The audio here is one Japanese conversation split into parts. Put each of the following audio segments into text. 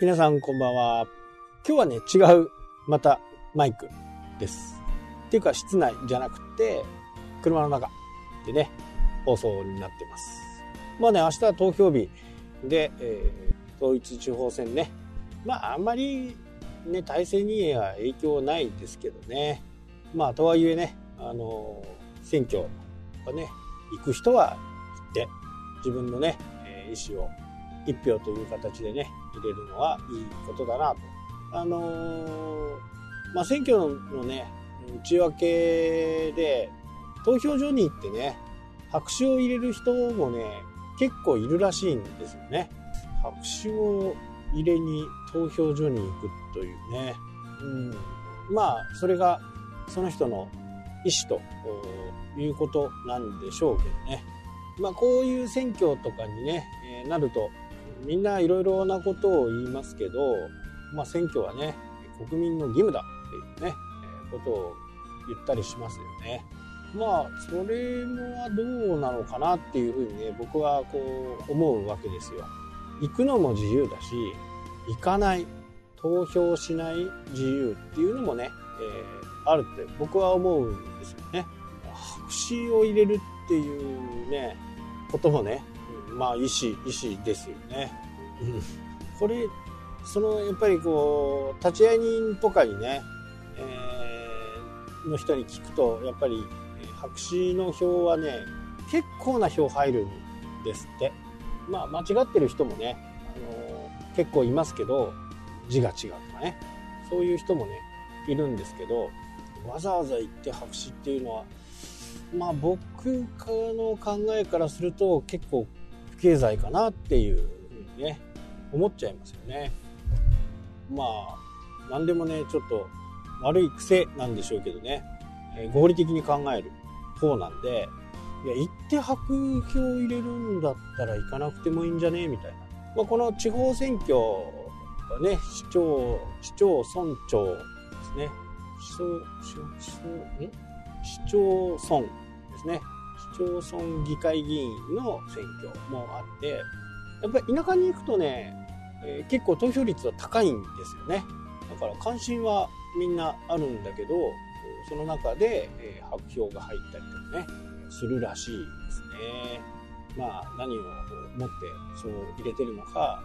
皆さんこんばんは。今日はね、違う、またマイクです。っていうか、室内じゃなくて、車の中でね、放送になってます。まあね、明日は投票日で、えー、統一地方選ね。まあ、あんまりね、体制には影響ないですけどね。まあ、とはいえね、あのー選挙がね、行く人は行って、自分のね、えー意思を一票という形でね、入れるのはいいことだなと。あのーまあ、選挙のね、内訳で、投票所に行ってね、白紙を入れる人もね、結構いるらしいんですよね。白紙を入れに投票所に行くというね。うん、まあ、それがその人の意思ということなんでしょうけどね。まあ、こういう選挙とかにね、えーなると、みんないろいろなことを言いますけど、まあ、選挙はね、国民の義務だっていうね、えーことを言ったりしますよね。まあ、それもはどうなのかなっていうふうにね、僕はこう思うわけですよ。行くのも自由だし、行かない、投票しない自由っていうのもね、えーあるって僕は思うんですよね。白紙を入れるっていうね、こともね、まあ、意思、意思ですよね。うんこれ、その、やっぱりこう、立ち会い人とかにね、えーの人に聞くと、やっぱり、えー白紙の票はね、結構な票入るんですって。まあ、間違ってる人もね、あのー結構いますけど、字が違うとかね、そういう人もね、いるんですけど、わざわざ行って白紙っていうのは、まあ僕の考えからすると結構不経済かなっていうふうにね、思っちゃいますよね。まあ、何でもね、ちょっと悪い癖なんでしょうけどね、え合理的に考える方なんで、いや、行って白票入れるんだったら行かなくてもいいんじゃねみたいな。まあ、この地方選挙はね、市長、市長村長ですね。市長、市長、ん？市町村ですね。町村議会議員の選挙もあって、やっぱり田舎に行くとね、えー結構投票率は高いんですよね。だから関心はみんなあるんだけど、その中で、えー白票が入ったりとかね、するらしいですね。まあ何を思ってそう入れてるのか、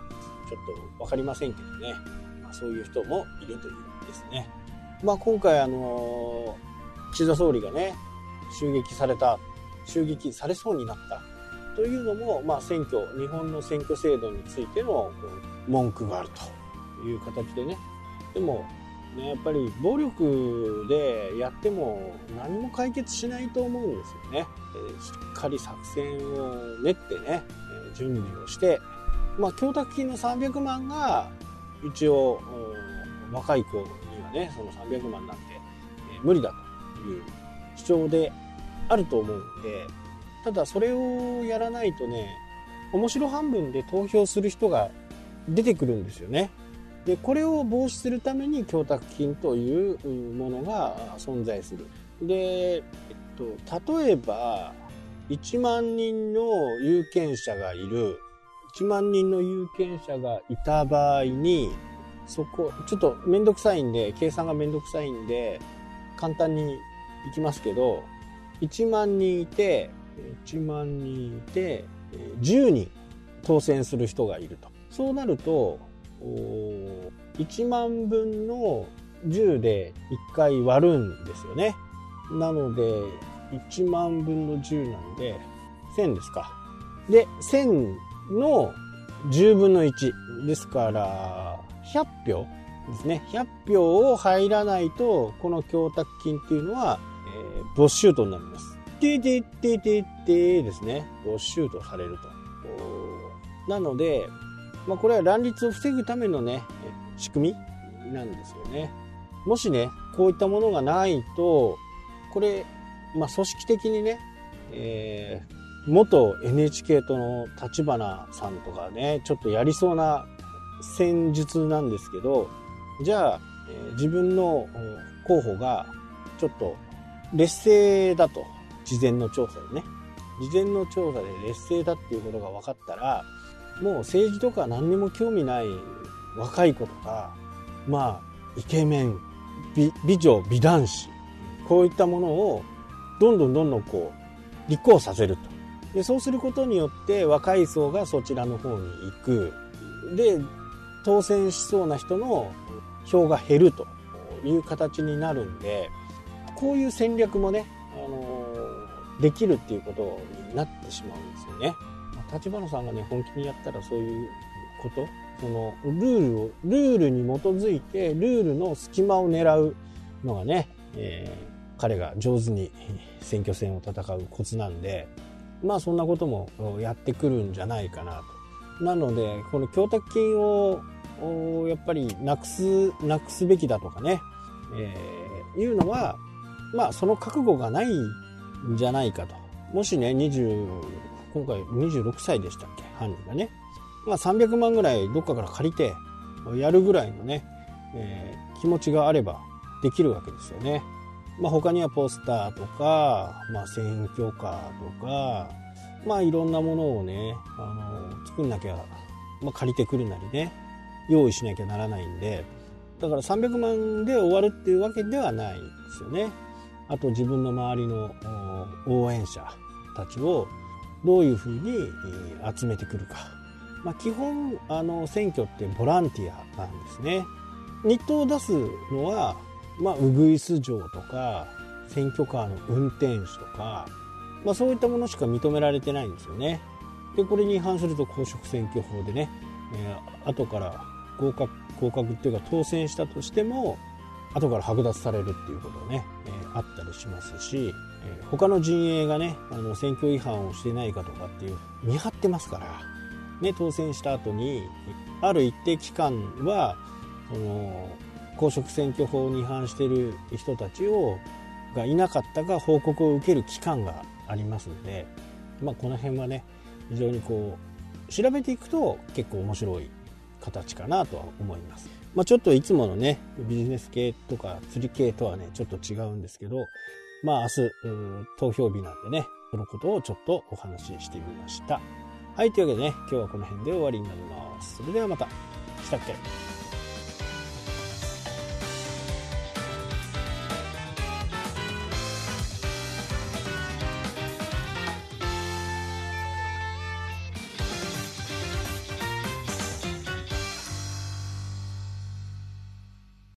ちょっとわかりませんけどね。まあそういう人もいるというですね。まあ今回あの岸田総理がね、襲撃された、襲撃されそうになったというのも、まあ選挙、日本の選挙制度についてのこう文句があるという形でね。でも、ね、やっぱり暴力でやっても何も解決しないと思うんですよね。えーしっかり作戦を練ってね、えー準備をして、まあ、供託金の300万が一応、若い子にはね、その300万なんて、え無理だという主張であると思うんで、ただそれをやらないとね、面白半分で投票する人が出てくるんですよね。でこれを防止するために供託金というものが存在する。で、えっと、例えば1万人の有権者がいる1万人の有権者がいた場合にそこちょっと面倒くさいんで計算が面倒くさいんで簡単にいきますけど1万人いて1万人いて10人当選する人がいると。そうなると1万分の10で1回割るんですよね。なので1万分の10なんで1000ですか。で1000の10分の1ですから100票ですね。100票を入らないとこの供託金っていうのは、えー没収となります。てててててですね。没収とされると。おなので、まあ、これは乱立を防ぐためのねえ仕組みなんですよね。もしねこういったものがないとこれ、まあ、組織的にね、えー元 NHK との立花さんとかねちょっとやりそうな戦術なんですけどじゃあ、えー自分のうん候補がちょっと劣勢だと事前の調査でね事前の調査で劣勢だっていうことが分かったらもう政治とか何にも興味ない若い子とか、まあ、イケメン、美美女、美男子、こういったものを、どんどんどんどんこう、立候補させると。で、そうすることによって、若い層がそちらの方に行く。で、当選しそうな人の票が減るという形になるんで、こういう戦略もね、あのできるっていうことになってしまうんですよね。立花さんがね、本気にやったらそういうこと、そのルールを、ルールに基づいて、ルールの隙間を狙うのがね、えー、彼が上手に選挙戦を戦うコツなんで、まあそんなこともやってくるんじゃないかなと。なので、この供託金をやっぱりなくす、なくすべきだとかね、えー、いうのは、まあその覚悟がないんじゃないかと。もしね、20、今回26歳でしたっけ？犯人がね。まあ300万ぐらいどっかから借りて、やるぐらいのね、えー、気持ちがあればできるわけですよね。まあ他にはポスターとか、まあ選挙カーとか、まあいろんなものをね、あの、作んなきゃ、まあ借りてくるなりね、用意しなきゃならないんで、だから300万で終わるっていうわけではないんですよね。あと自分の周りの応援者たちをどういうふうに集めてくるか。まあ、基本あの選挙ってボランティアなんですね。日当を出すのは、まあ、ウグイス嬢とか選挙カーの運転手とか、まあ、そういったものしか認められてないんですよね。でこれに違反すると公職選挙法でね、えー、後から合格合格っていうか当選したとしても後から剥奪されるっていうことがね、えー、あったりしますし、えー、他の陣営がねあの選挙違反をしてないかとかっていう見張ってますから、ね、当選した後にある一定期間はその公職選挙法に違反してる人たちをがいなかったか報告を受ける期間がありますので、まあ、この辺はね非常にこう調べていくと結構面白い形かなとは思います。まあ、ちょっといつものね、ビジネス系とか釣り系とはね、ちょっと違うんですけど、まあ明日、投票日なんでね、そのことをちょっとお話ししてみました。はい、というわけでね、今日はこの辺で終わりになります。それではまた。したっけ？